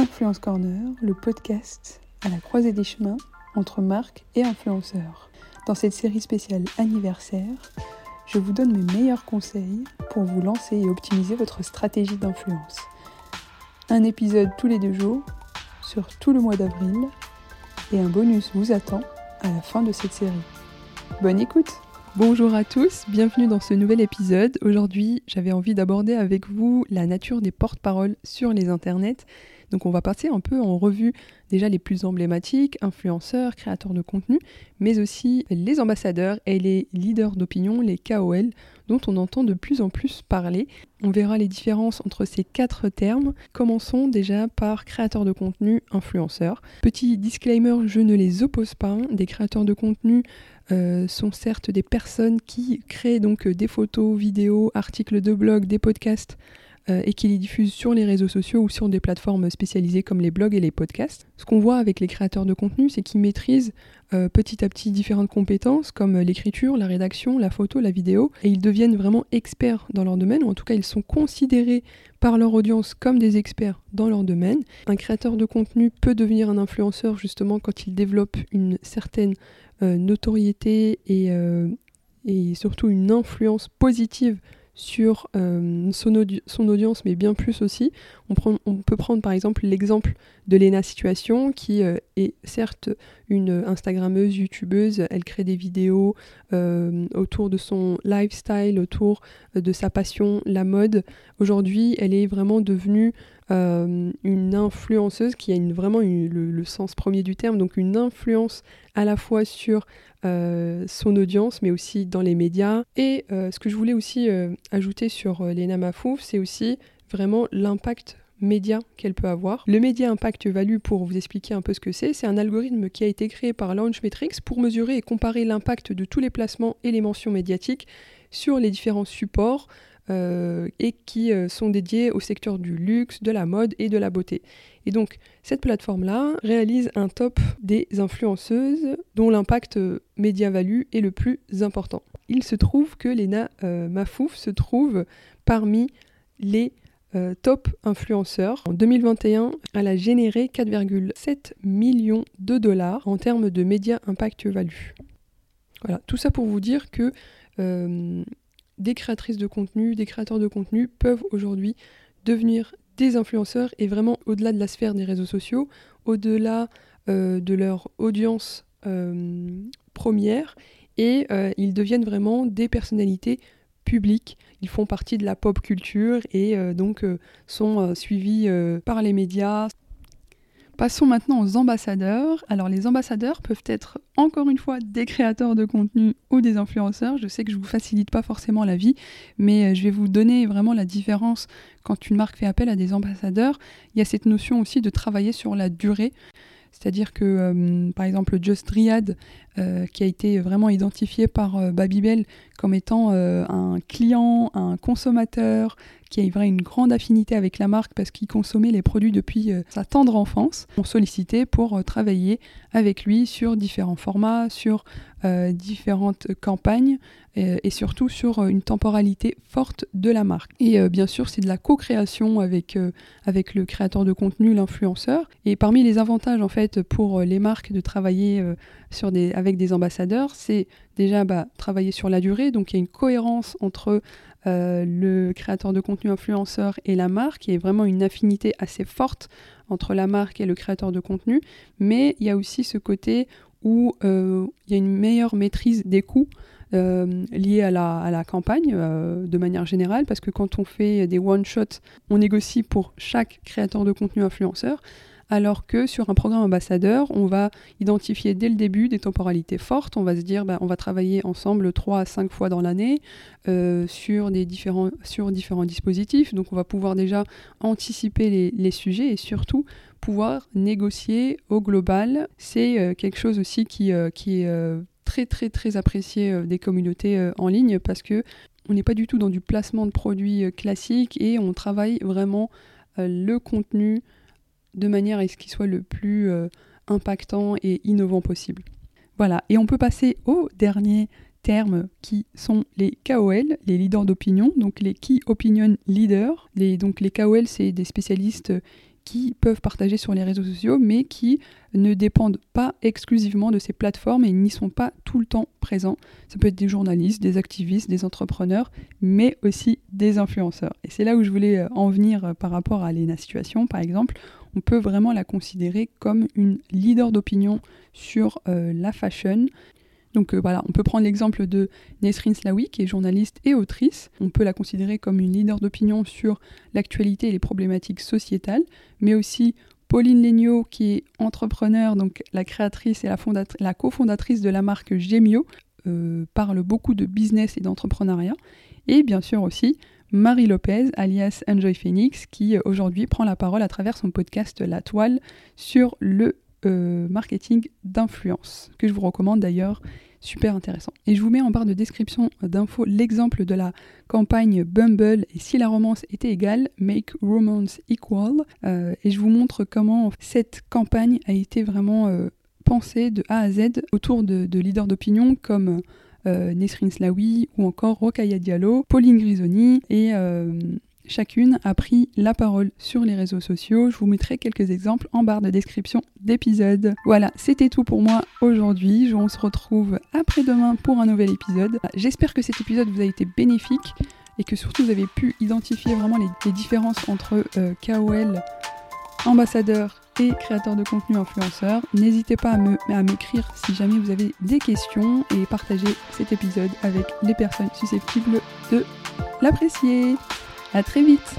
Influence Corner, le podcast à la croisée des chemins entre marques et influenceurs. Dans cette série spéciale anniversaire, je vous donne mes meilleurs conseils pour vous lancer et optimiser votre stratégie d'influence. Un épisode tous les deux jours sur tout le mois d'avril et un bonus vous attend à la fin de cette série. Bonne écoute Bonjour à tous, bienvenue dans ce nouvel épisode. Aujourd'hui, j'avais envie d'aborder avec vous la nature des porte-paroles sur les internets donc on va passer un peu en revue déjà les plus emblématiques, influenceurs, créateurs de contenu, mais aussi les ambassadeurs et les leaders d'opinion, les KOL, dont on entend de plus en plus parler. On verra les différences entre ces quatre termes. Commençons déjà par créateurs de contenu, influenceurs. Petit disclaimer, je ne les oppose pas. Des créateurs de contenu euh, sont certes des personnes qui créent donc des photos, vidéos, articles de blog, des podcasts euh, et qui les diffusent sur les réseaux sociaux ou sur des plateformes spécialisées comme les blogs et les podcasts. Ce qu'on voit avec les créateurs de contenu, c'est qu'ils maîtrisent euh, petit à petit différentes compétences comme l'écriture, la rédaction, la photo, la vidéo, et ils deviennent vraiment experts dans leur domaine, ou en tout cas ils sont considérés par leur audience comme des experts dans leur domaine. Un créateur de contenu peut devenir un influenceur justement quand il développe une certaine euh, notoriété et surtout une influence positive sur euh, son, audience, mais bien plus aussi. On peut prendre par exemple l'exemple de Lena Situation, qui euh, est certes une Instagrammeuse, YouTubeuse. Elle crée des vidéos euh, autour de son lifestyle, autour de sa passion, la mode. Aujourd'hui, elle est vraiment devenue une influenceuse qui a vraiment le, sens premier du terme, donc une influence à la fois sur euh, son audience, mais aussi dans les médias. Et euh, ce que je voulais aussi euh, ajouter sur Lena Mafouf, c'est aussi vraiment l'impact média qu'elle peut avoir. Le média impact value, pour vous expliquer un peu ce que c'est, c'est un algorithme qui a été créé par Launchmetrics pour mesurer et comparer l'impact de tous les placements et les mentions médiatiques sur les différents supports euh, et qui euh, sont dédiés au secteur du luxe, de la mode et de la beauté. Et donc, cette plateforme-là réalise un top des influenceuses dont l'impact euh, média-value est le plus important. Il se trouve que Lena Mafouf se trouve parmi les top influenceurs. En 2021, elle a généré 4,7 millions de dollars en termes de média impact value. Voilà, tout ça pour vous dire que des créatrices de contenu, des créateurs de contenu peuvent aujourd'hui devenir des influenceurs et vraiment au-delà de la sphère des réseaux sociaux, au-delà euh, de leur audience euh, première et euh, ils deviennent vraiment des personnalités publiques. Ils font partie de la pop culture et donc sont suivis par les médias. Passons maintenant aux ambassadeurs. Alors les ambassadeurs peuvent être encore une fois des créateurs de contenu ou des influenceurs. Je sais que je ne vous facilite pas forcément la vie, mais euh, je vais vous donner vraiment la différence quand une marque fait appel à des ambassadeurs. Il y a cette notion aussi de travailler sur la durée. C'est-à-dire que, euh, par exemple, Just Dryad, euh, qui a été vraiment identifié par euh, Babybel comme étant un client, un consommateur, qui avait une grande affinité avec la marque parce qu'il consommait les produits depuis sa tendre enfance, on sollicitait pour travailler avec lui sur différents formats, sur différentes campagnes et surtout sur une temporalité forte de la marque. Et bien sûr, c'est de la co-création avec, avec le créateur de contenu, l'influenceur. Et parmi les avantages en fait pour les marques de travailler sur des, avec des ambassadeurs, c'est déjà bah, travailler sur la durée, donc il y a une cohérence entre euh, le créateur de contenu influenceur et la marque, il y vraiment une affinité assez forte entre la marque et le créateur de contenu, mais il y a aussi ce côté où euh, il y a une meilleure maîtrise des coûts. Euh, liés à la, à la campagne de manière générale, parce que quand on fait des one-shots, on négocie pour chaque créateur de contenu influenceur, alors que sur un programme ambassadeur, on va identifier dès le début des temporalités fortes, on va se dire bah, on va travailler ensemble 3 à 5 fois dans l'année euh, sur, différents, dispositifs, donc on va pouvoir déjà anticiper les, sujets et surtout pouvoir négocier au global. C'est euh, quelque chose aussi qui, euh, est très très très apprécié des communautés en ligne parce que on n'est pas du tout dans du placement de produits classiques et on travaille vraiment le contenu, de manière à ce qu'il soit le plus euh, impactant et innovant possible. Voilà, et on peut passer au dernier terme qui sont les KOL, les leaders d'opinion, donc les Key Opinion Leaders. Les, donc les KOL, c'est des spécialistes qui peuvent partager sur les réseaux sociaux, mais qui ne dépendent pas exclusivement de ces plateformes et n'y sont pas tout le temps présents. Ça peut être des journalistes, des activistes, des entrepreneurs, mais aussi des influenceurs. Et c'est là où je voulais euh, en venir euh, par rapport à Lena Situation, par exemple. On peut vraiment la considérer comme une leader d'opinion sur euh, la fashion. Donc voilà, on peut prendre l'exemple de Nesrin Slawi, qui est journaliste et autrice. On peut la considérer comme une leader d'opinion sur l'actualité et les problématiques sociétales, mais aussi Pauline Legnaud, qui est entrepreneur, donc la créatrice et la, la cofondatrice de la marque Gemio, euh, parle beaucoup de business et d'entrepreneuriat. Et bien sûr aussi Marie Lopez, alias Enjoy Phoenix, qui euh, aujourd'hui prend la parole à travers son podcast La Toile sur le euh, marketing d'influence, que je vous recommande d'ailleurs super intéressant. Et je vous mets en barre de description d'infos l'exemple de la campagne Bumble et si la romance était égale, Make Romance Equal. Euh, et je vous montre comment cette campagne a été vraiment pensée de A à Z autour de, leaders d'opinion comme Nesrin Slawi ou encore Rokaya Diallo, Pauline Grisoni et Chacune a pris la parole sur les réseaux sociaux. Je vous mettrai quelques exemples en barre de description d'épisode. Voilà, c'était tout pour moi aujourd'hui. On se retrouve après-demain pour un nouvel épisode. J'espère que cet épisode vous a été bénéfique et que surtout vous avez pu identifier vraiment les, différences entre euh, KOL, ambassadeur créateur de contenu influenceur. N'hésitez pas à m'écrire si jamais vous avez des questions et partager cet épisode avec les personnes susceptibles de l'apprécier. À très vite